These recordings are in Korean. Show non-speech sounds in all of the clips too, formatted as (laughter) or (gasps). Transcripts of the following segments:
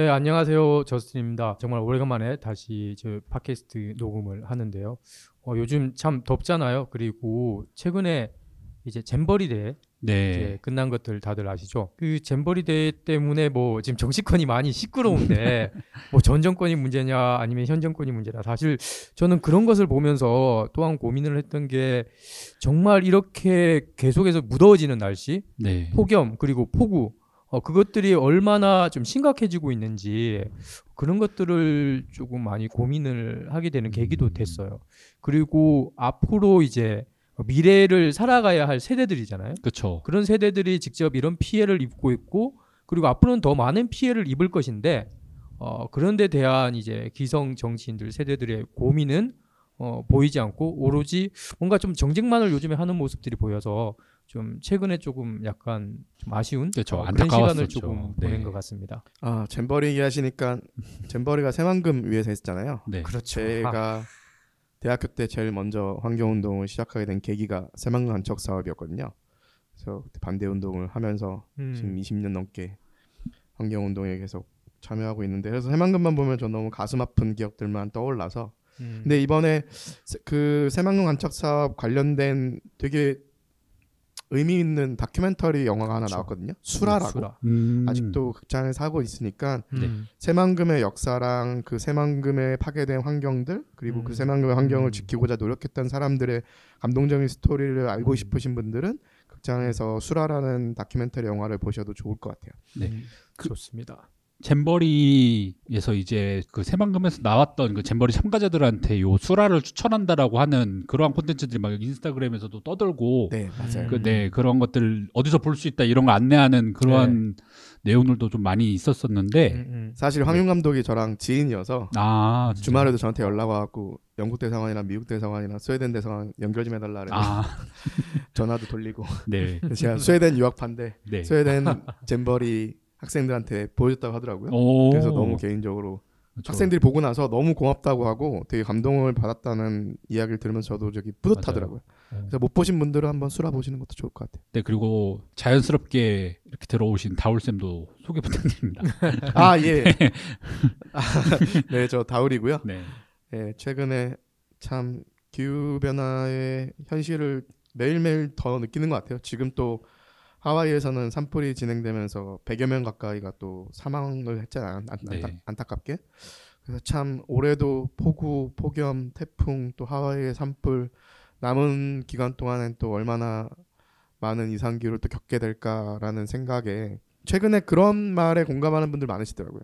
네 안녕하세요 저스틴입니다. 정말 오래간만에 다시 저 팟캐스트 녹음을 하는데요. 어, 요즘 참 덥잖아요. 그리고 최근에 이제 잼버리 대회 네. 이제 끝난 것들 다들 아시죠? 그 잼버리 대회 때문에 뭐 지금 정치권이 많이 시끄러운데 (laughs) 뭐 전 정권이 문제냐 아니면 현 정권이 문제냐. 사실 저는 그런 것을 보면서 또한 고민을 했던 게 정말 이렇게 계속해서 무더워지는 날씨 네. 폭염 그리고 폭우 어, 그것들이 얼마나 좀 심각해지고 있는지 그런 것들을 조금 많이 고민을 하게 되는 계기도 음. 됐어요. 그리고 앞으로 이제 미래를 살아가야 할 세대들이잖아요. 그렇죠. 그런 세대들이 직접 이런 피해를 입고 있고 그리고 앞으로는 더 많은 피해를 입을 것인데 어, 그런 데 대한 이제 기성 정치인들 세대들의 고민은 어, 보이지 않고 오로지 뭔가 좀 정쟁만을 요즘에 하는 모습들이 보여서 좀 최근에 조금 약간 좀 아쉬운 그렇죠. 어, 그런 시간을 안타까웠었죠. 조금 네. 보낸 것 같습니다. 아 잼버리 얘기하시니까 잼버리가 새만금 위에서 했잖아요. 네. 그렇죠. 제가 대학교 때 제일 먼저 환경운동을 시작하게 된 계기가 새만금 안척 사업이었거든요. 그래서 그때 반대 운동을 하면서 음. 지금 20년 넘게 환경운동에 계속 참여하고 있는데 그래서 새만금만 보면 저 너무 가슴 아픈 기억들만 떠올라서 음. 근데 이번에 세- 그 새만금 안착 사업 관련된 되게 의미 있는 다큐멘터리 영화가 하나 그쵸. 나왔거든요. 수라라고. 수라. 음. 아직도 극장에서 하고 있으니까 음. 새만금의 역사랑 그 새만금의 파괴된 환경들 그리고 음. 그 새만금의 환경을 음. 지키고자 노력했던 사람들의 감동적인 스토리를 알고 싶으신 분들은 극장에서 수라라는 다큐멘터리 영화를 보셔도 좋을 것 같아요. 네. 음. 그- 좋습니다. 잼버리에서 이제 그 새만금에서 나왔던 그 잼버리 참가자들한테 요 수라를 추천한다라고 하는 그러한 콘텐츠들이 막 인스타그램에서도 떠돌고 네, 맞아요. 그, 네, 그런 것들 어디서 볼 수 있다 이런 거 안내하는 그러한 내용들도 좀 많이 있었었는데 음, 음. 사실 황윤 감독이 저랑 지인이어서 아? 주말에도 저한테 연락 와갖고 영국 대사관이나 미국 대사관이나 스웨덴 대사관 연결 좀 해달라 그래서 아, (laughs) 전화도 돌리고 네. (laughs) 제가 스웨덴 유학파인데 네. 스웨덴 잼버리 학생들한테 보여줬다고 하더라고요. 오. 그래서 너무 개인적으로 그렇죠. 학생들이 보고 나서 너무 고맙다고 하고 되게 감동을 받았다는 이야기를 들으면서 저도 저기 뿌듯하더라고요. 맞아요. 그래서 못 보신 분들은 한번 수라 보시는 것도 좋을 것 같아요. 네, 그리고 자연스럽게 이렇게 들어오신 다울 쌤도 소개 부탁드립니다. 아 예. (laughs) 아, 네, 저 다울이고요. 네. 예, 최근에 참 기후 변화의 현실을 매일매일 더 느끼는 것 같아요. 지금 또 하와이에서는 산불이 진행되면서 100여 명 가까이가 또 사망을 했잖아요. 안, 안, 네. 안타- 안타깝게. 그래서 참 올해도 폭우, 폭염, 태풍, 또 하와이의 산불 남은 기간 동안엔 또 얼마나 많은 이상기후를 또 겪게 될까라는 생각에 최근에 그런 말에 공감하는 분들 많으시더라고요.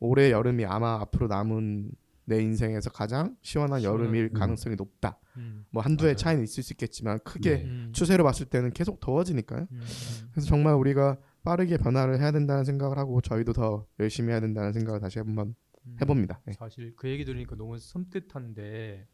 올해 여름이 아마 앞으로 남은 내 인생에서 가장 시원한 여름일 음. 가능성이 높다. 음. 뭐 한두 해. 차이는 있을 수 있겠지만 크게 네. 음. 추세로 봤을 때는 계속 더워지니까요. 음. 그래서 정말 우리가 빠르게 변화를 해야 된다는 생각을 하고 저희도 더 열심히 해야 된다는 생각을 다시 한번 음. 해봅니다. 네. 사실 그 얘기 들으니까 너무 섬뜩한데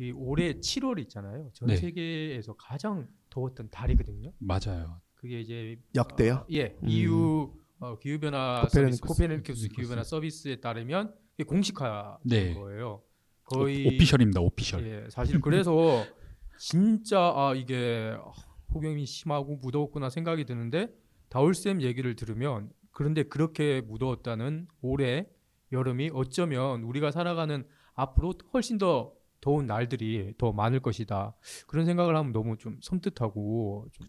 이 올해 7월 있잖아요. 전 네. 세계에서 가장 더웠던 달이거든요. 맞아요. 그게 이제 역대요? 어, 예, 음. EU 어, 기후 변화 코페르니쿠스. 서비스 코페르니쿠스 기후 변화 서비스에 따르면 공식화된 네. 거예요. 거의 오, 피셜입니다 오피셜. 예, 사실 그래서 (laughs) 진짜 아 이게 아, 폭염이 심하고 무더웠구나 생각이 드는데 다울쌤 얘기를 들으면 그런데 그렇게 무더웠다는 올해 여름이 어쩌면 우리가 살아가는 앞으로 훨씬 더 더운 날들이 더 많을 것이다 그런 생각을 하면 너무 좀 섬뜩하고 좀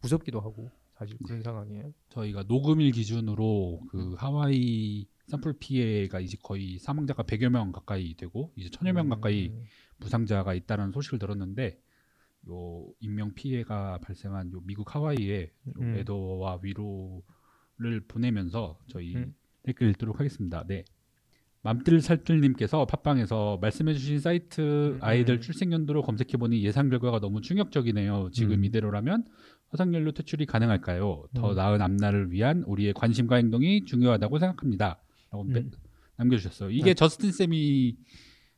무섭기도 하고 사실 그런 상황이에요. 저희가 녹음일 기준으로 그 하와이 산불 피해가 이제 거의 사망자가 100여 명 가까이 되고 이제 천여 명 가까이 음, 부상자가 있다는 소식을 들었는데 요 인명 피해가 발생한 요 미국 하와이에 좀 음. 애도와 위로를 보내면서 저희 음. 댓글 읽도록 하겠습니다. 네. 맘뜰살뜰님께서 팟빵에서 말씀해주신 사이트 음, 아이들 음. 출생 연도로 검색해보니 예상 결과가 너무 충격적이네요. 지금 음. 이대로라면 화석연료 퇴출이 가능할까요? 더 음. 나은 앞날을 위한 우리의 관심과 행동이 중요하다고 생각합니다. 라고 음. 남겨주셨어요. 이게 네. 저스틴 쌤이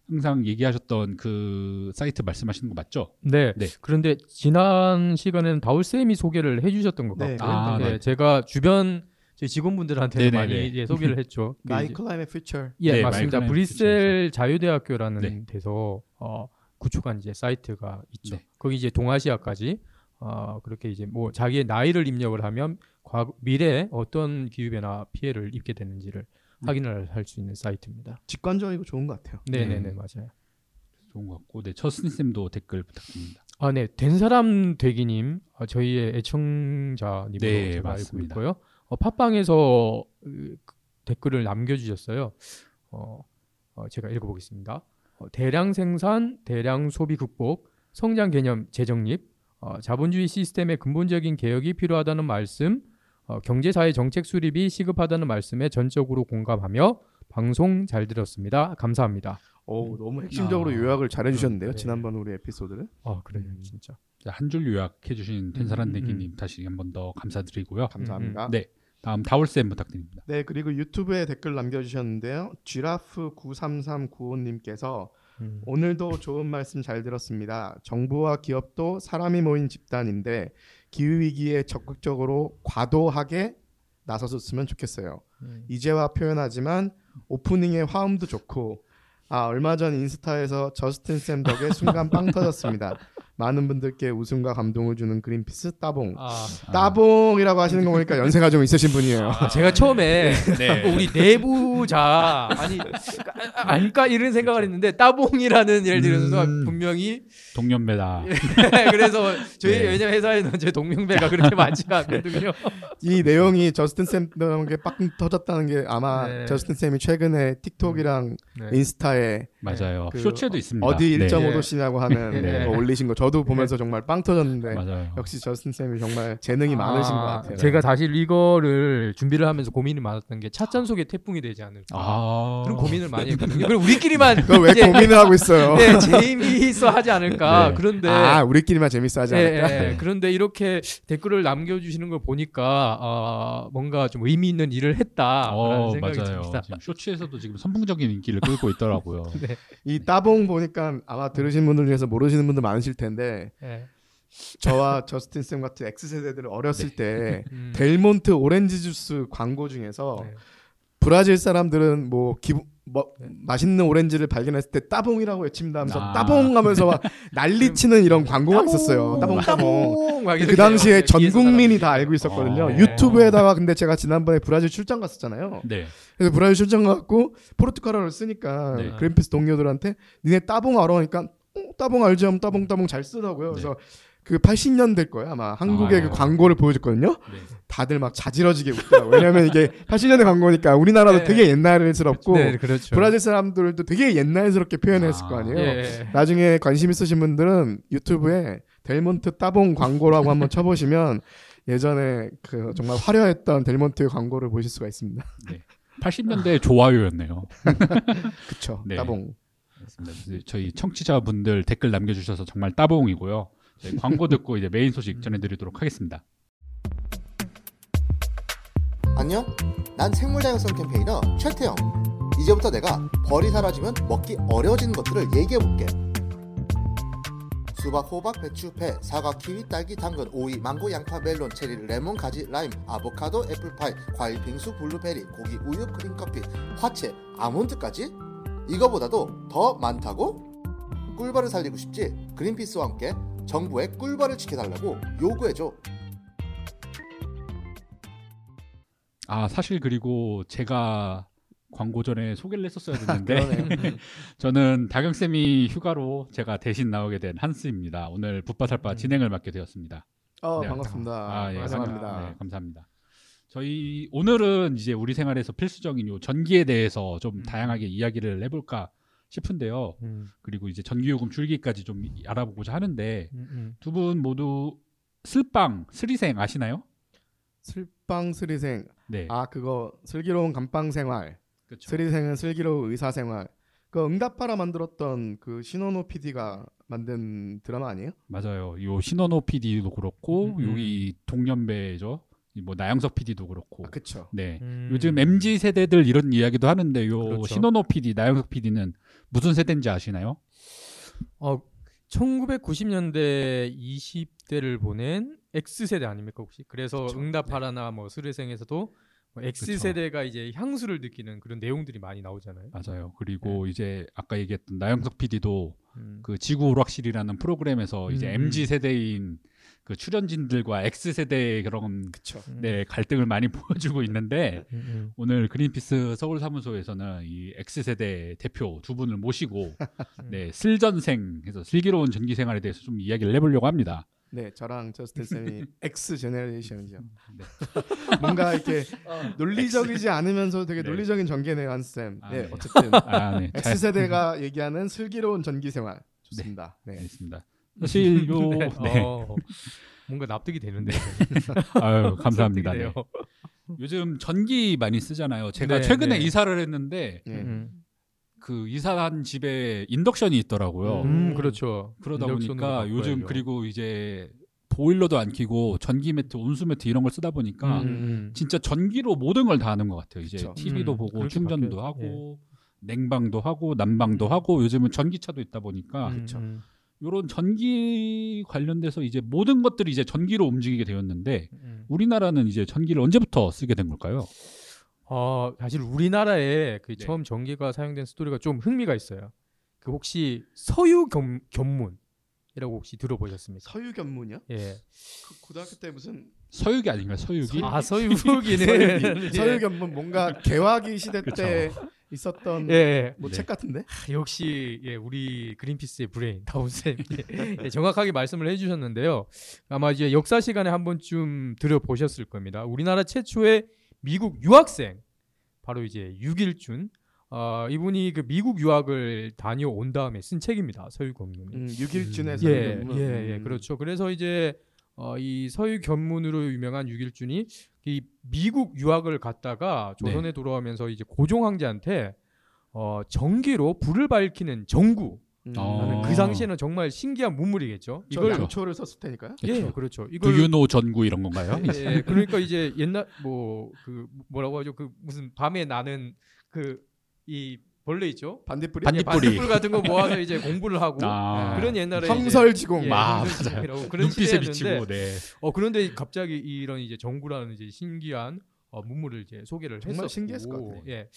항상 얘기하셨던 그 사이트 말씀하시는 거 맞죠? 네. 네. 그런데 지난 시간에는 다울 쌤이 소개를 해주셨던 것 네, 같고, 아, 네, 네. 제가 주변 제 직원분들한테 네네네. 많이 이제 소개를 했죠. (laughs) 그 My Climate Future. 예, 네, 맞습니다. 브뤼셀 자유대학교라는 네. 데서 어, 구축한 이제 사이트가 있죠. 네. 거기 이제 동아시아까지 어, 그렇게 이제 뭐 자기의 나이를 입력을 하면 과거, 미래에 어떤 기후 변화 피해를 입게 되는지를 음. 확인을 할 수 있는 사이트입니다. 직관적이고 좋은 것 같아요. 네, 네, 네. 네, 맞아요. 좋은 것 같고, 네, 저스틴 쌤도 댓글 부탁드립니다. 아, 네. 된 사람 되기님, 어, 저희의 애청자님으로 네, 제가 맞습니다. 알고 있고요. 어, 팟빵에서 으, 그 댓글을 남겨주셨어요. 어, 어, 제가 읽어보겠습니다. 어, 대량 생산, 대량 소비 극복, 성장 개념 재정립, 어, 자본주의 시스템의 근본적인 개혁이 필요하다는 말씀, 어, 경제사회 정책 수립이 시급하다는 말씀에 전적으로 공감하며 방송 잘 들었습니다. 감사합니다. 오, 너무 핵심적으로 아, 요약을 잘 해주셨는데요. 네. 지난번 우리 에피소드를. 아, 그래요, 음. 진짜. 한 줄 요약해주신 텐사란 음, 음, 내기님 다시 한 번 더 감사드리고요. 감사합니다. 네, 다음 다울 쌤 부탁드립니다. 네, 그리고 유튜브에 댓글 남겨주셨는데요. 쥐라프 93395님께서 음. 오늘도 좋은 말씀 잘 들었습니다. 정부와 기업도 사람이 모인 집단인데 기후 위기에 적극적으로 과도하게 나서줬으면 좋겠어요. 음. 이제와 표현하지만 오프닝의 화음도 좋고 아 얼마 전 인스타에서 저스틴 쌤 덕에 순간 빵 터졌습니다. (laughs) 많은 분들께 웃음과 감동을 주는 그린피스 따봉. 아, 따봉이라고 하시는 거 보니까 연세가 좀 있으신 분이에요. 아, 제가 처음에 네. (laughs) 우리 내부자 아니 아닐까 이런 생각을 했는데 따봉이라는 예를 들어서 음. 분명히 동년배다. (laughs) 그래서 저희 네. 왜냐면 회사에는 제 동명배가 그렇게 (laughs) 많지가 않거든요. 이 내용이 저스틴 쌤 덕에 빵 터졌다는 게 아마 네. 저스틴 쌤이 최근에 틱톡이랑 네. 인스타에 맞아요. 그 쇼츠에도 있습니다. 어디 네. 1.5도씨냐고 하는 네. 거 올리신 거 저도 보면서 정말 빵 터졌는데 맞아요. 역시 저스틴 쌤이 정말 재능이 많으신 것 아, 같아요. 제가 사실 이거를 준비를 하면서 고민이 많았던 게 차전 속에 태풍이 되지 않을까 아, 그런 고민을 많이 했거든요. 그럼 우리끼리만 왜 이제 고민을 하고 있어요? 네, 재미있어 하지 않을까. 네. 그런데 아 우리끼리만 재밌어 하지 예, 않을까? 예. 그런데 이렇게 댓글을 남겨주시는 걸 보니까 어, 뭔가 좀 의미 있는 일을 했다라는 어, 생각이 맞아요. 듭니다. 지금 쇼츠에서도 지금 선풍적인 인기를 끌고 있더라고요. (laughs) 네. 이 따봉 보니까 아마 들으신 분들 중에서 모르시는 분들 많으실 텐데 예. 저와 저스틴 쌤 같은 X 세대들은 어렸을 때 (laughs) 음. 델몬트 오렌지 주스 광고 중에서 네. 브라질 사람들은 뭐 기부 뭐 네. 맛있는 오렌지를 발견했을 때 따봉이라고 외칩니다 하면서 아. 따봉 하면서 막 (laughs) 난리치는 이런 광고가 있었어요. 따봉 따봉. 막그 당시에 전 국민이. 다 알고 있었거든요. 어. 유튜브에다가 근데 제가 지난번에 브라질 출장 갔었잖아요. 네. 그래서 브라질 출장 가고 포르투갈어를 쓰니까 네. 그린피스 동료들한테 니네 따봉 알아? 하니까 어, 따봉 알지 하면 따봉 따봉 잘 쓰더라고요. 그래서 그 80년 될 거예요 아마 한국의 아. 그 광고를 보여줬거든요. 네. 다들 막 자지러지게 웃더라고요. 왜냐면 이게 (laughs) 80년대 광고니까 우리나라도 네. 되게 옛날스럽고 네, 그렇죠. 브라질 사람들도 되게 옛날스럽게 표현했을 아. 거 아니에요. 예. 나중에 관심 있으신 분들은 유튜브에 델몬트 따봉 광고라고 한번 쳐보시면 예전에 그 정말 화려했던 델몬트 광고를 보실 수가 있습니다. 80년대 좋아요였네요. (laughs) 그쵸? 네. 따봉. 그렇습니다. 저희 청취자분들 댓글 남겨주셔서 정말 따봉이고요. 광고 듣고 이제 메인 소식 전해드리도록 하겠습니다. 안녕? 난 생물다양성 campaigner 최태영. 이제부터 내가 벌이 사라지면 먹기 어려워지는 것들을 얘기해볼게. 수박, 호박, 배추, 배, 사과, 키위, 딸기, 당근, 오이, 망고, 양파, 멜론, 체리, 레몬, 가지, 라임, 아보카도, 애플파이, 과일, 빙수, 블루베리, 고기, 우유, 크림, 커피, 화채, 아몬드까지? 이거보다도 더 많다고? 꿀벌을 살리고 싶지? 그린피스와 함께 정부의 꿀벌을 지켜달라고 요구해줘. 아 사실 그리고 제가 광고 전에 소개를 했었어야 (laughs) 그러네요. (laughs) 저는 다경 쌤이 휴가로 제가 대신 나오게 된 한스입니다. 오늘 붓바살바 음. 진행을 맡게 되었습니다. 어, 네. 반갑습니다. 아, 예, 환영합니다. 네, 감사합니다. 저희 오늘은 이제 우리 생활에서 필수적인 요 전기에 대해서 좀 음. 다양하게 이야기를 해볼까 싶은데요. 음, 그리고 이제 전기요금 줄기까지 좀 알아보고자 하는데 음, 음. 두분 모두 슬빵 스리생 아시나요? 슬빵 스리생. 네, 아 그거 슬기로운 감방 생활. 그렇죠. 스리생은 슬기로운 의사 생활. 그 응답하라 만들었던 그 신원호 PD가 만든 드라마 아니에요? 맞아요. 요 신원호 PD도 그렇고 음, 음. 여기 동년배죠. 이뭐 나영석 PD도 그렇고. 아, 그쵸. 네. 음. 요즘 MZ 세대들 이런 이야기도 하는데 요 그렇죠. 신원호 PD, 나영석 PD는 무슨 세대인지 아시나요? 어 1990년대 20대를 보낸 X 세대 아닙니까 혹시? 그래서 그쵸. 응답하라나 뭐 수르생에서도 뭐 X 그쵸. 세대가 이제 향수를 느끼는 그런 내용들이 많이 나오잖아요. 맞아요. 그리고 이제 아까 얘기했던 나영석 PD도 음. 그 지구 오락실이라는 프로그램에서 이제 음. MZ 세대인 그 출연진들과 X 세대의 그런 그쵸. 음. 네, 갈등을 많이 (laughs) 보여주고 있는데 음, 음. 오늘 그린피스 서울 사무소에서는 이 X 세대 대표 두 분을 모시고 네, 슬전생 해서 슬기로운 전기 생활에 대해서 좀 이야기를 해 보려고 합니다. 네, 저랑 저스틴 쌤이 (laughs) X 제네레이션이죠. 네. (laughs) 뭔가 이렇게 논리적이지 않으면서 되게 네. 논리적인 전개네요, 한 쌤. 아, 네, 네. 어쨌든 아, 네, 잘 X 세대가 얘기하는 슬기로운 전기 생활 좋습니다. 네. 알겠습니다. 사실 요 네. 네. 어, 뭔가 납득이 되는데. (laughs) 아유, 감사합니다. 네. 요즘 전기 많이 쓰잖아요. 제가 네, 최근에 네. 이사를 했는데 네. 음. 그 이사한 집에 인덕션이 있더라고요. 음, 그렇죠. 그러다 보니까 요즘. 그리고 이제 보일러도 안 켜고 전기 매트, 온수 매트 이런 걸 쓰다 보니까 음, 음. 진짜 전기로 모든 걸 다 하는 것 같아요. 이제 그쵸. TV도 음, 보고 그렇게 충전도. 예. 하고 냉방도 하고 난방도 하고 요즘은 전기차도 있다 보니까 음, 그쵸. 음, 이런 전기 관련돼서 이제 모든 것들이 이제 전기로 움직이게 되었는데 음. 우리나라는 이제 전기를 언제부터 쓰게 된 걸까요? 어, 사실 우리나라에 그 네. 처음 전기가 사용된 스토리가 좀 흥미가 있어요. 그 혹시 서유 겸, 견문이라고 혹시 들어보셨습니까? 서유 견문이요? 예. 그 고등학교 때 무슨 서유기 아닌가요? 서유기? 아 서유기는 (laughs) 서유기, 서유 견문 뭔가 개화기 시대 때 있었던 예, 예. 뭐 네. 책 같은데? 역시 예, 우리 그린피스의 브레인 다운쌤 (laughs) 예, 정확하게 말씀을 해주셨는데요. 아마 이제 역사 시간에 한 번쯤 들어보셨을 겁니다. 우리나라 최초의 미국 유학생 바로 이제 유길준 어, 이분이 그 미국 유학을 다녀온 다음에 쓴 책입니다. 서유견문이. 음, 유길준의 음. 예. 예, 예, 음. 그렇죠. 그래서 이제 어, 이 서유 견문으로 유명한 유길준이 이 미국 유학을 갔다가 조선에 돌아오면서 이제 고종 황제한테 어, 전기로 불을 밝히는 전구. 음. 어. 그 당시에는 정말 신기한 문물이겠죠. 저 이걸 양초를 썼을 테니까요. 예, 그렇죠. 이걸 구윤호 전구 이런 건가요? 예, 그러니까 이제 옛날 뭐 그 뭐라고 하죠? 그 무슨 밤에 나는 그 이 벌레 있죠? 반딧불이 반딧- 예, 반딧불이. 반딧불 같은 거 모아서 (laughs) 이제 공부를 하고 아. 그런 옛날에 성설지공 이제, 예, 아, 그런 눈빛에 비치고 네. 어 그런데 갑자기 이런 이제 정구라는 이제 신기한 어, 문물을 이제 소개를 정말 했었고 신기했을 것 같아요. 예.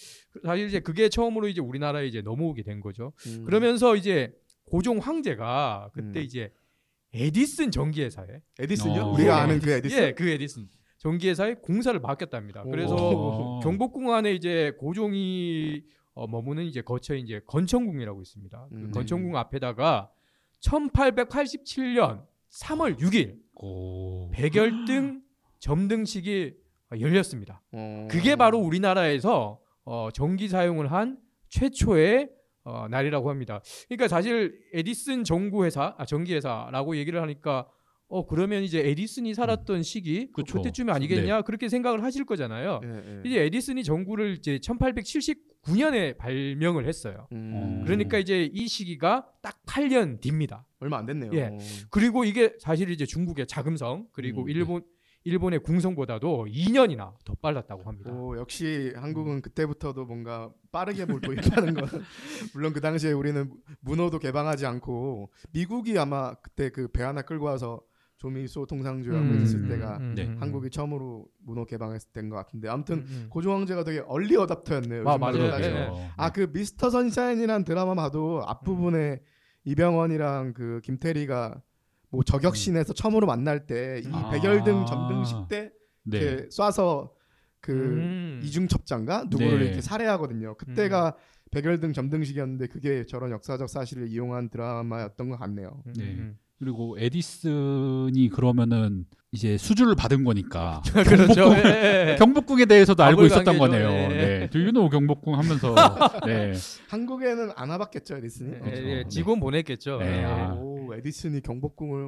사실 이제 그게 처음으로 이제 우리나라에 이제 넘어오게 된 거죠. 음. 그러면서 이제 고종 황제가 그때 음. 이제 에디슨 전기회사에 에디슨요? 어. 우리가 예. 아는 그 에디슨. 예, 그 에디슨 전기회사에 공사를 맡겼답니다. 그래서 오. 경복궁 안에 이제 고종이 어, 머무는 이제 거처에 이제 건천궁이라고 있습니다. 그 음. 건천궁 앞에다가 1887년 3월 6일 오. 백열등 (gasps) 점등식이 열렸습니다. 어. 그게 바로 우리나라에서 어, 전기 사용을 한 최초의 어, 날이라고 합니다. 그러니까 사실 에디슨 전구회사, 아, 전기회사라고 얘기를 하니까 어 그러면 이제 에디슨이 살았던 시기 그 그쵸. 그때쯤이 아니겠냐 그렇게 생각을 하실 거잖아요. 예, 예. 이제 에디슨이 전구를 이제 1879년에 발명을 했어요. 음. 그러니까 이제 이 시기가 딱 8년 뒤입니다. 얼마 안 됐네요. 예. 그리고 이게 사실 이제 중국의 자금성 그리고 음, 일본 일본의 궁성보다도 2년이나 더 빨랐다고 합니다. 오, 역시 한국은 그때부터도 뭔가 빠르게 뭘 도입하는 (laughs) 건 (laughs) 물론 그 당시에 우리는 문호도 개방하지 않고 미국이 아마 그때 그 배 하나 끌고 와서 조미소 통상주하고 음, 있을 음, 때가 음, 네. 음, 한국이 처음으로 문호 개방했을 때인 것 같은데 아무튼 음, 음. 고종 황제가 되게 얼리 어답터였네요. 아, 맞아요. 예, 예. 그렇죠. 아그 미스터 선샤인이란 드라마 봐도 앞부분에 음. 이병헌이랑 그 김태리가 뭐 저격신에서 처음으로 만날 때이 음. 아. 백열등 점등식 때 네. 이렇게 쏴서 그 음. 이중첩장가 누구를 네. 이렇게 살해하거든요. 그때가 백열등 점등식이었는데 그게 저런 역사적 사실을 이용한 드라마였던 것 같네요. 음, 네. 음. 그리고 에디슨이 그러면은 이제 수주를 받은 거니까 (laughs) 그렇죠. 경복궁, 예, 예. 경복궁 에 대해서도 알고 있었던. 거네요. 예. 네. 두유노 경복궁 하면서 (laughs) 네. 한국에는 안 와봤겠죠 에디슨이. 예, 그렇죠. 예, 네. 직원 보냈겠죠. 네, 예. 아. 오 에디슨이 경복궁을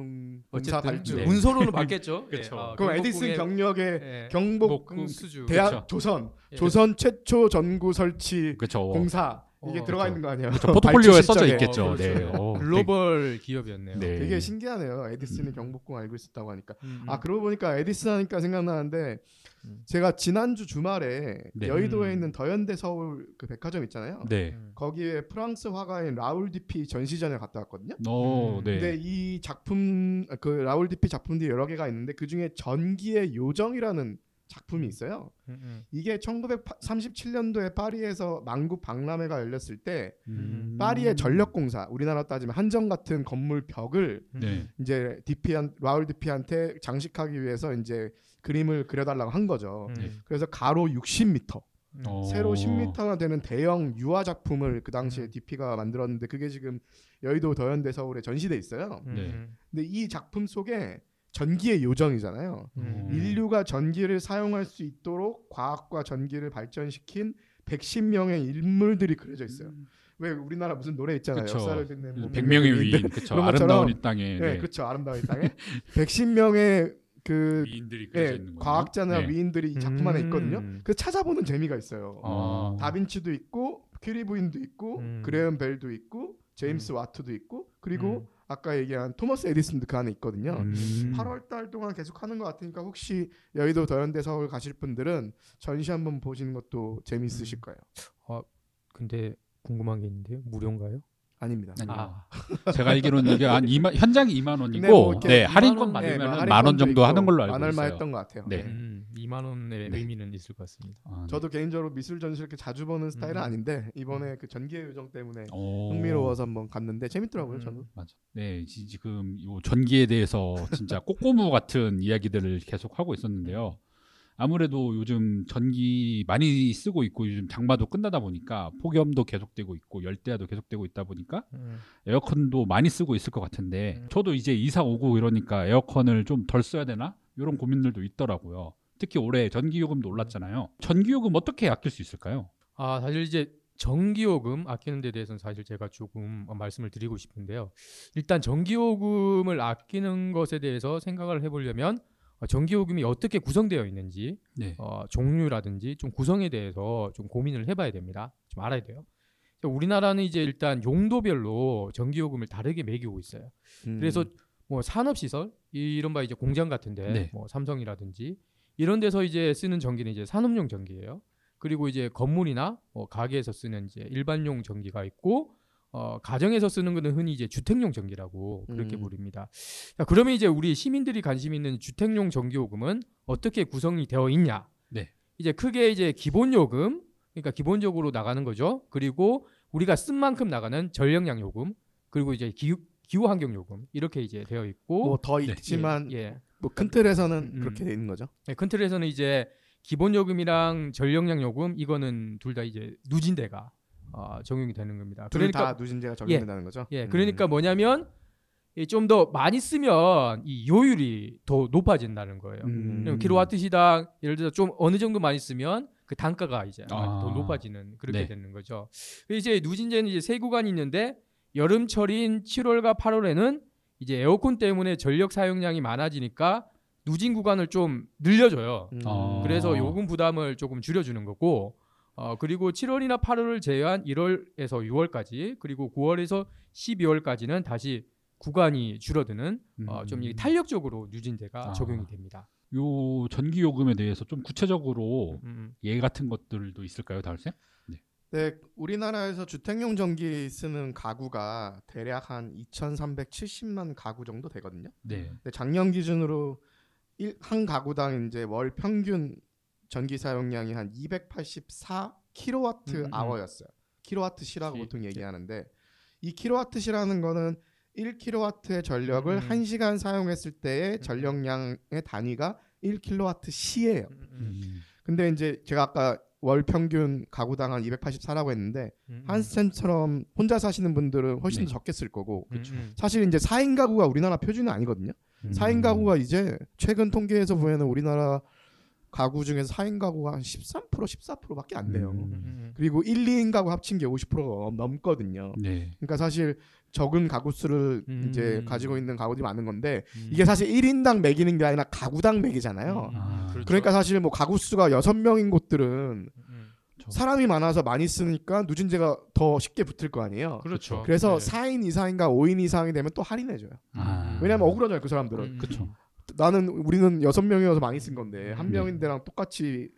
공사 어쨌든 발주. 네. 문서로는 봤겠죠. (laughs) 그쵸. 예, 어, 그럼 에디슨 경력에 예, 경복궁 경복궁 수주. 대학 그쵸. 조선 예. 조선 최초 전구 설치 그렇죠. 공사 이게 어, 들어가 있는 거 아니에요? 저 포트폴리오에 써져 실적에. 있겠죠. 어, 네. 그렇죠. 어, 글로벌 기업이었네요. 네. 되게 신기하네요. 에디슨이 경복궁 알고 있었다고 하니까. 음, 아 그러고 보니까 에디슨 하니까 생각나는데 음. 제가 지난주 주말에 네. 여의도에 음. 있는 더현대 서울 그 백화점 있잖아요. 네. 음. 거기에 프랑스 화가인 라울 뒤피 전시전을 갔다 왔거든요. 어, 음. 네. 근데 이 작품 그 라울 뒤피 작품들이 여러 개가 있는데 그 중에 전기의 요정이라는 작품이 있어요. 음, 음. 이게 1937년도에 파리에서 만국 박람회가 열렸을 때 음. 파리의 전력공사, 우리나라 따지면 한정 같은 건물 벽을 네. 이제 디피한 라울 디피한테 장식하기 위해서 이제 그림을 그려달라고 한 거죠. 음. 네. 그래서 가로 60m, 음. 어. 세로 10m나 되는 대형 유화 작품을 그 당시에 음. 디피가 만들었는데 그게 지금 여의도 더현대 서울에 전시돼 있어요. 음, 네. 음. 근데 이 작품 속에 전기의 요정이잖아요. 음. 인류가 전기를 사용할 수 있도록 과학과 전기를 발전시킨 110명의 인물들이 그려져 있어요. 왜 우리나라 무슨 노래 있잖아요. 그쵸. 역사를 듣는 뭐 100명의 위인들. 위인. 것처럼 아름다운 이 땅에. 네, 네. 그렇죠. 아름다운 이 땅에 (laughs) 110명의 그 위인들이 그려져 예, 있는 거예요. 과학자나 네. 위인들이 이 작품 안에 있거든요. 음. 그 찾아보는 재미가 있어요. 어. 다빈치도 있고 큐리 부인도 있고 음. 그레엄 벨도 있고 제임스 음. 와트도 있고 그리고 음. 아까 얘기한 토머스 에디슨도 그 안에 있거든요. 음. 8월 달 동안 계속 하는 것 같으니까 혹시 여의도 더현대 서울 가실 분들은 전시 한번 보시는 것도 재미있으실 거예요. 근데 궁금한 게 있는데요. 무료인가요? 아닙니다. 아. (laughs) 제가 알기로는 이게 한 2만 현장이 2만 원이고 근데 뭐 네, 2만 할인권 원, 받으면 네, 뭐만원 할인권도 정도 하는 걸로 알고 만 얼마 있어요. 했던 것 같아요. 네. 음, 2만 원의 네. 의미는 있을 것 같습니다. 아, 네. 저도 개인적으로 미술 전시 이렇게 자주 보는 스타일은 음. 아닌데 이번에 그 전기의 요정 때문에 오. 흥미로워서 한번 갔는데 재밌더라고요. 음. 저는. 맞아. 네, 지- 지금 요 전기에 대해서 진짜 (laughs) 꼬꼬무 같은 이야기들을 계속 하고 있었는데요. 아무래도 요즘 전기 많이 쓰고 있고 요즘 장마도 끝나다 보니까 폭염도 계속되고 있고 열대야도 계속되고 있다 보니까 음. 에어컨도 많이 쓰고 있을 것 같은데 음. 저도 이제 이사 오고 이러니까 에어컨을 좀 덜 써야 되나 이런 고민들도 있더라고요. 특히 올해 전기요금도 올랐잖아요. 전기요금 어떻게 아낄 수 있을까요? 아 사실 이제 전기요금 아끼는 데 대해서는 사실 제가 조금 어, 말씀을 드리고 싶은데요. 일단 전기요금을 아끼는 것에 대해서 생각을 해보려면 어, 전기요금이 어떻게 구성되어 있는지 네. 어, 종류라든지 좀 구성에 대해서 좀 고민을 해봐야 됩니다. 좀 알아야 돼요. 우리나라는 이제 일단 용도별로 전기요금을 다르게 매기고 있어요. 음. 그래서 뭐 산업시설 이런 바 이제 공장 같은데 네. 뭐 삼성이라든지 이런 데서 이제 쓰는 전기는 이제 산업용 전기예요. 그리고 이제 건물이나 뭐 가게에서 쓰는 이제 일반용 전기가 있고 어, 가정에서 쓰는 거는 흔히 이제 주택용 전기라고 그렇게 음. 부릅니다. 자, 그러면 이제 우리 시민들이 관심 있는 주택용 전기요금은 어떻게 구성이 되어 있냐? 네. 이제 크게 이제 기본 요금 그러니까 기본적으로 나가는 거죠. 그리고 우리가 쓴 만큼 나가는 전력량 요금 그리고 이제 기후 기후 환경 요금 이렇게 이제 되어 있고 뭐더 네. 있지만 예, 예. 뭐큰 틀에서는 음. 그렇게 돼 있는 거죠. 네, 큰 틀에서는 이제 기본 요금이랑 전력량 요금 이거는 둘 다 이제 누진대가 어, 적용이 되는 겁니다. 둘 그러니까 다 누진제가 적용된다는 거죠. 예, 음. 그러니까 뭐냐면 좀 더 많이 쓰면 이 요율이 더 높아진다는 거예요. 음. 그럼 킬로와트 시당 예를 들어 좀 어느 정도 많이 쓰면 그 단가가 이제 아. 더 높아지는 그렇게 네. 되는 거죠. 이제 누진제는 이제 세 구간이 있는데 여름철인 7월과 8월에는 이제 에어컨 때문에 전력 사용량이 많아지니까 누진 구간을 좀 늘려줘요. 음. 어. 그래서 요금 부담을 조금 줄여주는 거고 어, 그리고 7월이나 8월을 제외한 1월에서 6월까지 그리고 9월에서 12월까지는 다시 구간이 줄어드는 어, 좀 이게 음. 탄력적으로 누진제가 아. 적용이 됩니다. 요 전기 요금에 대해서 좀 구체적으로 음, 예 같은 것들도 있을까요, 다울쌤? 네, 우리나라에서 주택용 전기 쓰는 가구가 대략 한 2,370만 가구 정도 되거든요. 네. 근데 작년 기준으로 일, 한 가구당 이제 월 평균 전기 사용량이 한 284 킬로와트 음, 음. hour였어요. 킬로와트 시라고 시, 보통 네. 얘기하는데 이 킬로와트 시라는 거는 1킬로와트의 전력을 음. 1시간 사용했을 때의 음. 전력량의 단위가 1킬로와트 시예요. 음, 음, 음. 근데 이제 제가 아까 월 평균 가구당 한 284라고 했는데 음, 한스쌤처럼 혼자 사시는 분들은 훨씬 네. 더 적게 쓸 거고 음, 음. 사실 이제 4인 가구가 우리나라 표준은 아니거든요. 음. 4인 가구가 이제 최근 통계에서 보면은 우리나라 가구 중에서 4인 가구가 한 13% 14%밖에 안 돼요. 음. 그리고 1, 2인 가구 합친 게 50%가 넘거든요. 네. 그러니까 사실 적은 가구 수를 음. 이제 가지고 있는 가구들이 많은 건데 음. 이게 사실 1인당 매기는 게 아니라 가구당 매기잖아요. 음, 음. 아. 그렇죠. 그러니까 사실 뭐 가구 수가 6명인 곳들은 음, 그렇죠. 사람이 많아서 많이 쓰니까 누진제가 더 쉽게 붙을 거 아니에요. 그렇죠. 그래서 네. 4인 이상인가 5인 이상이 되면 또 할인해줘요. 아. 왜냐면 억울하잖아요 그 사람들은. 음, 그쵸. 나는 우리는 여섯 명이어서 많이 쓴 건데 한 네. 명인데랑 똑같이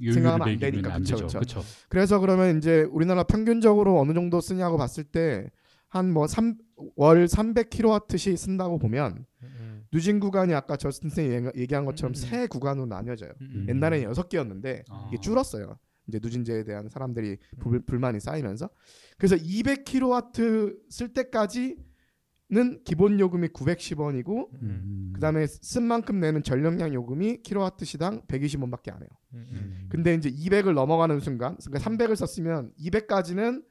요율을 생각하면 안 되니까. 그쵸. 그렇죠. 그래서 그러면 이제 우리나라 평균적으로 어느 정도 쓰냐고 봤을 때 한 뭐 월 300kWh 쓴다고 보면 음, 누진 구간이 아까 저스틴 쌤이 얘기- 얘기한 것처럼 음, 음. 세 구간으로 나뉘어져요. 음, 옛날에는 여섯 개였는데 아. 이게 줄었어요. 이제 누진제에 대한 사람들이 음. 불, 불만이 쌓이면서 그래서 200kW 쓸 때까지 는 기본 요금이 910원이고 음. 그다음에 쓴 만큼 내는 전력량 요금이 킬로와트 시당 120원밖에 안 해요. 음, 음. 근데 이제 200을 넘어가는 순간 그러니까 300을 썼으면 200까지는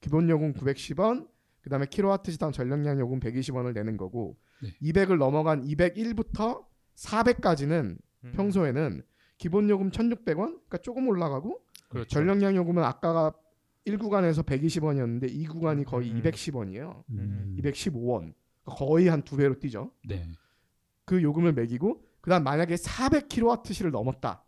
기본 요금 910원 그다음에 킬로와트 시당 전력량 요금 120원을 내는 거고 네. 200을 넘어간 201부터 400까지는 음. 평소에는 기본 요금 1,600원 그러니까 조금 올라가고 그렇죠. 전력량 요금은 아까가 1구간에서 120원이었는데 이 구간이 거의 음. 210원이에요. 음. 215원. 거의 한 두 배로 뛰죠. 네. 그 요금을 매기고 그다음 만약에 400kWh를 넘었다.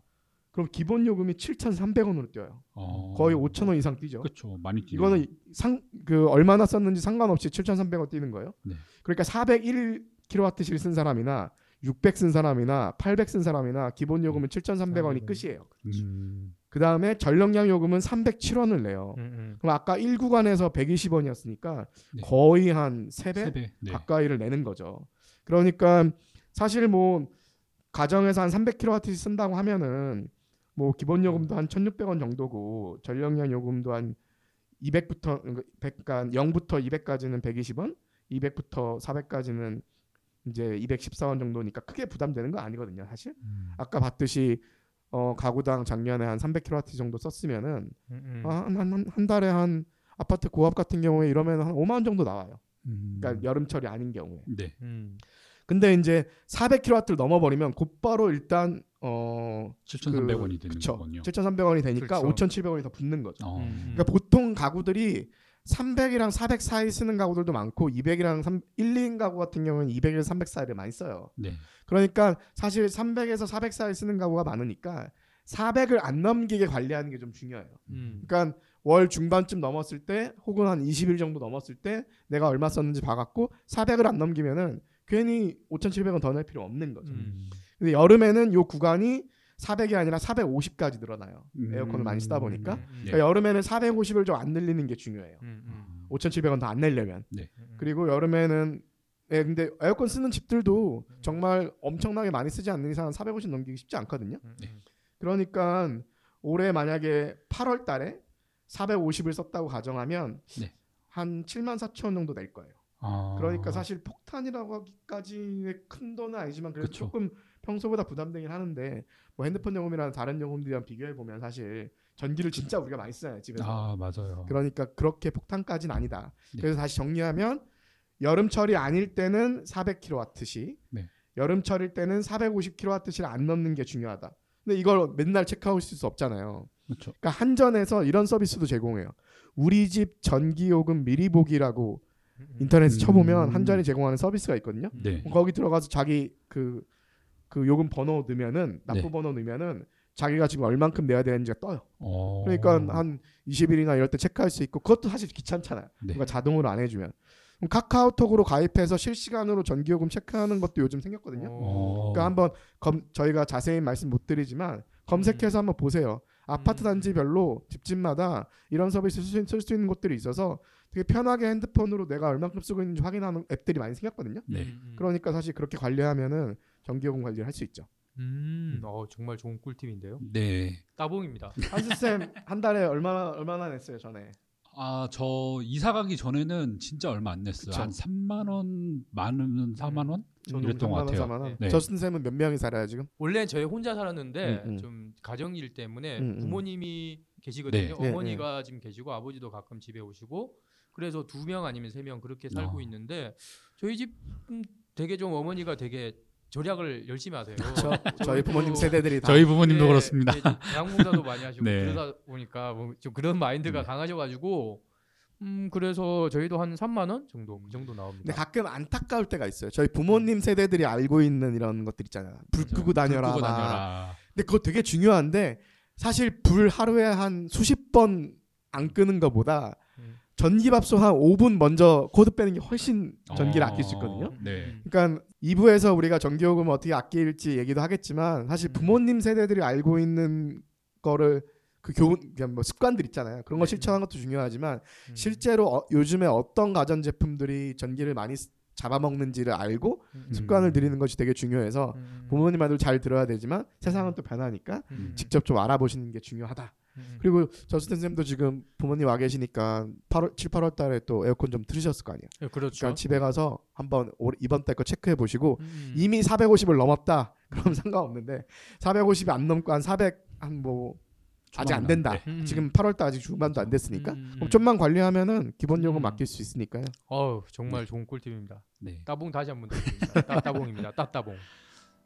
그럼 기본 요금이 7,300원으로 뛰어요. 어. 거의 5,000원 이상 뛰죠. 그렇죠. 많이 뛰. 이거는 상 그 얼마나 썼는지 상관없이 7,300원 뛰는 거예요. 네. 그러니까 401kWh를 쓴 사람이나 600 쓴 사람이나 800 쓴 사람이나 기본 요금은 7,300원이 400원. 끝이에요. 음. 그 다음에 전력량 요금은 307원을 내요. 음, 음. 그럼 아까 1구간에서 120원이었으니까 네. 거의 한 3배 세 배. 네. 가까이를 내는 거죠. 그러니까 사실 뭐 가정에서 한 300kWh 쓴다고 하면은 뭐 기본 요금도 한 1,600원 정도고 전력량 요금도 한 200부터 100, 그러니까 0부터 200까지는 120원, 200부터 400까지는 이제 214원 정도니까 크게 부담되는 거 아니거든요, 사실. 음. 아까 봤듯이 어 가구당 작년에 한 300kWh 정도 썼으면은 음, 음. 아, 한, 한, 한 달에 한 아파트 고압 같은 경우에 이러면 한 5만 원 정도 나와요. 음. 그러니까 여름철이 아닌 경우에. 네. 음. 근데 이제 400kW를 넘어버리면 곧바로 일단 어 7,300원이 되는 그쵸. 거군요. 7,300원이 되니까 그렇죠. 5,700원이 더 붙는 거죠. 어. 음. 그러니까 보통 가구들이 300이랑 400 사이 쓰는 가구들도 많고 200이랑 3, 1, 2인 가구 같은 경우는 200에서 300 사이를 많이 써요. 네. 그러니까 사실 300에서 400 사이 쓰는 가구가 많으니까 400을 안 넘기게 관리하는 게 좀 중요해요. 음. 그러니까 월 중반쯤 넘었을 때 혹은 한 20일 정도 넘었을 때 내가 얼마 썼는지 봐갖고 400을 안 넘기면은 괜히 5,700원 더 낼 필요 없는 거죠. 음. 근데 여름에는 요 구간이 400이 아니라 450까지 늘어나요. 음. 에어컨을 많이 쓰다 보니까. 음, 음. 네. 그러니까 여름에는 450을 좀 안 늘리는 게 중요해요. 음, 음. 5,700원 더 안 내려면. 음. 그리고 여름에는 예, 근데 에어컨 쓰는 집들도 정말 엄청나게 많이 쓰지 않는 이상 450 넘기기 쉽지 않거든요. 음, 네. 음. 그러니까 올해 만약에 8월 달에 450을 썼다고 가정하면 네. 한 7만 4천 원 정도 낼 거예요. 아. 그러니까 사실 폭탄이라고 하기까지의 큰 돈은 아니지만 그래도 그쵸. 조금 평소보다 부담되긴 하는데 뭐 핸드폰 요금이랑 다른 요금들이랑 비교해 보면 사실 전기를 진짜 우리가 많이 쓰잖아요 집에서. 아 맞아요. 그러니까 그렇게 폭탄까지는 아니다. 네. 그래서 다시 정리하면 여름철이 아닐 때는 400kWh, 네. 여름철일 때는 450kWh를 안 넘는 게 중요하다. 근데 이걸 맨날 체크하실 수 없잖아요. 그렇죠. 그러니까 한전에서 이런 서비스도 제공해요. 우리 집 전기 요금 미리 보기라고 음, 인터넷에 음. 쳐보면 한전이 제공하는 서비스가 있거든요. 네. 거기 들어가서 자기 그, 그 요금 번호 넣으면은 납부 네. 번호 넣으면은 자기가 지금 얼만큼 내야 되는지가 떠요. 어. 그러니까 한 20일이나 이럴 때 체크할 수 있고 그것도 사실 귀찮잖아요. 네. 누가 자동으로 안 해주면. 카카오톡으로 가입해서 실시간으로 전기요금 체크하는 것도 요즘 생겼거든요. 어. 그러니까 한번 검, 저희가 자세히 말씀 못 드리지만 검색해서 한번 보세요. 아파트 음. 단지별로 집집마다 이런 서비스 쓸 수 있는 곳들이 있어서 되게 편하게 핸드폰으로 내가 얼만큼 쓰고 있는지 확인하는 앱들이 많이 생겼거든요. 네. 음. 그러니까 사실 그렇게 관리하면은 전기요금 관리를 할 수 있죠. 음. 어, 정말 좋은 꿀팁인데요. 네. 따봉입니다. 한수 쌤한 달에 얼마나 얼마나 냈어요 전에? 아, 저 이사 가기 전에는 진짜 얼마 안 냈어요. 그쵸. 한 3만 원, 많으면 4만 원? 저도 이랬던 것 3만 원, 같아요. 4만 원. 네. 저스틴 쌤은 몇 명이 살아요 지금? 원래 저희 혼자 살았는데 음, 음. 좀 가정일 때문에 음, 음. 부모님이 계시거든요. 네. 어머니가 지금 계시고 아버지도 가끔 집에 오시고 그래서 두 명 아니면 세 명 그렇게 살고 어. 있는데 저희 집 음, 되게 좀 어머니가 되게 절약을 열심히 하세요. 저, 저희 부모님 또- 세대들이 다 저희 부모님도 예, 그렇습니다. 예, 대학봉사도 많이 하시고 네. 그러다 보니까 뭐 좀 그런 마인드가 네. 강하셔가지고 음 그래서 저희도 한 3만 원 정도 그 정도 근데 나옵니다. 가끔 안타까울 때가 있어요. 저희 부모님 세대들이 알고 있는 이런 것들 있잖아요. 불 끄고 다녀라. 끄고 막. 다녀라. 근데 그거 되게 중요한데 사실 불 하루에 한 수십 번 안 끄는 것보다 음. 전기밥솥 한 5분 먼저 코드 빼는 게 훨씬 전기를 어, 아낄 수 있거든요. 네. 그러니까 2부에서 우리가 전기요금을 어떻게 아낄지 얘기도 하겠지만 사실 음. 부모님 세대들이 알고 있는 거를 그 교훈 그냥 뭐 습관들 있잖아요. 그런 거 네. 실천하는 것도 중요하지만 음. 실제로 어, 요즘에 어떤 가전 제품들이 전기를 많이 쓰- 잡아먹는지를 알고 음. 습관을 들이는 것이 되게 중요해서 음. 부모님 말도 잘 들어야 되지만 세상은 또 변하니까 음. 직접 좀 알아보시는 게 중요하다. 음. 그리고 저스틴 쌤도 지금 부모님 와 계시니까 8월 7, 8월 달에 또 에어컨 좀 틀으셨을 거 아니에요. 예, 그렇죠. 그러니까 집에 가서 한번 올- 이번 달 거 체크해 보시고 음. 이미 450을 넘었다. (laughs) 그럼 상관없는데 450이 안 넘고 한 400 한 뭐 아직 안 된다. 네. 음. 지금 8월 달 아직 중반도 안 됐으니까 음. 그럼 좀만 관리하면은 기본 요금 음. 맡길 수 있으니까요. 어우 정말 좋은 꿀팁입니다. 네. 따봉 다시 한번 드립니다. 따 따봉입니다. 따 따봉.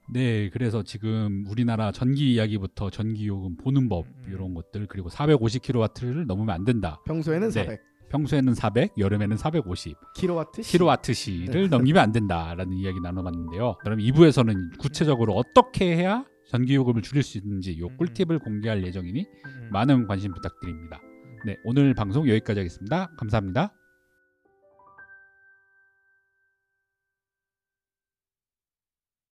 네, 그래서 지금 우리나라 전기 이야기부터 전기 요금 보는 법 음. 이런 것들 그리고 450kW를 넘으면 안 된다. 평소에는 네. 400 평소에는 400, 여름에는 450 킬로와트 시. 킬로와트시를 넘기면 안 된다라는 이야기 나눠봤는데요. 그럼 2부에서는 구체적으로 어떻게 해야 전기 요금을 줄일 수 있는지 요 음. 꿀팁을 공개할 예정이니 음. 많은 관심 부탁드립니다. 네, 오늘 방송 여기까지 하겠습니다. 감사합니다.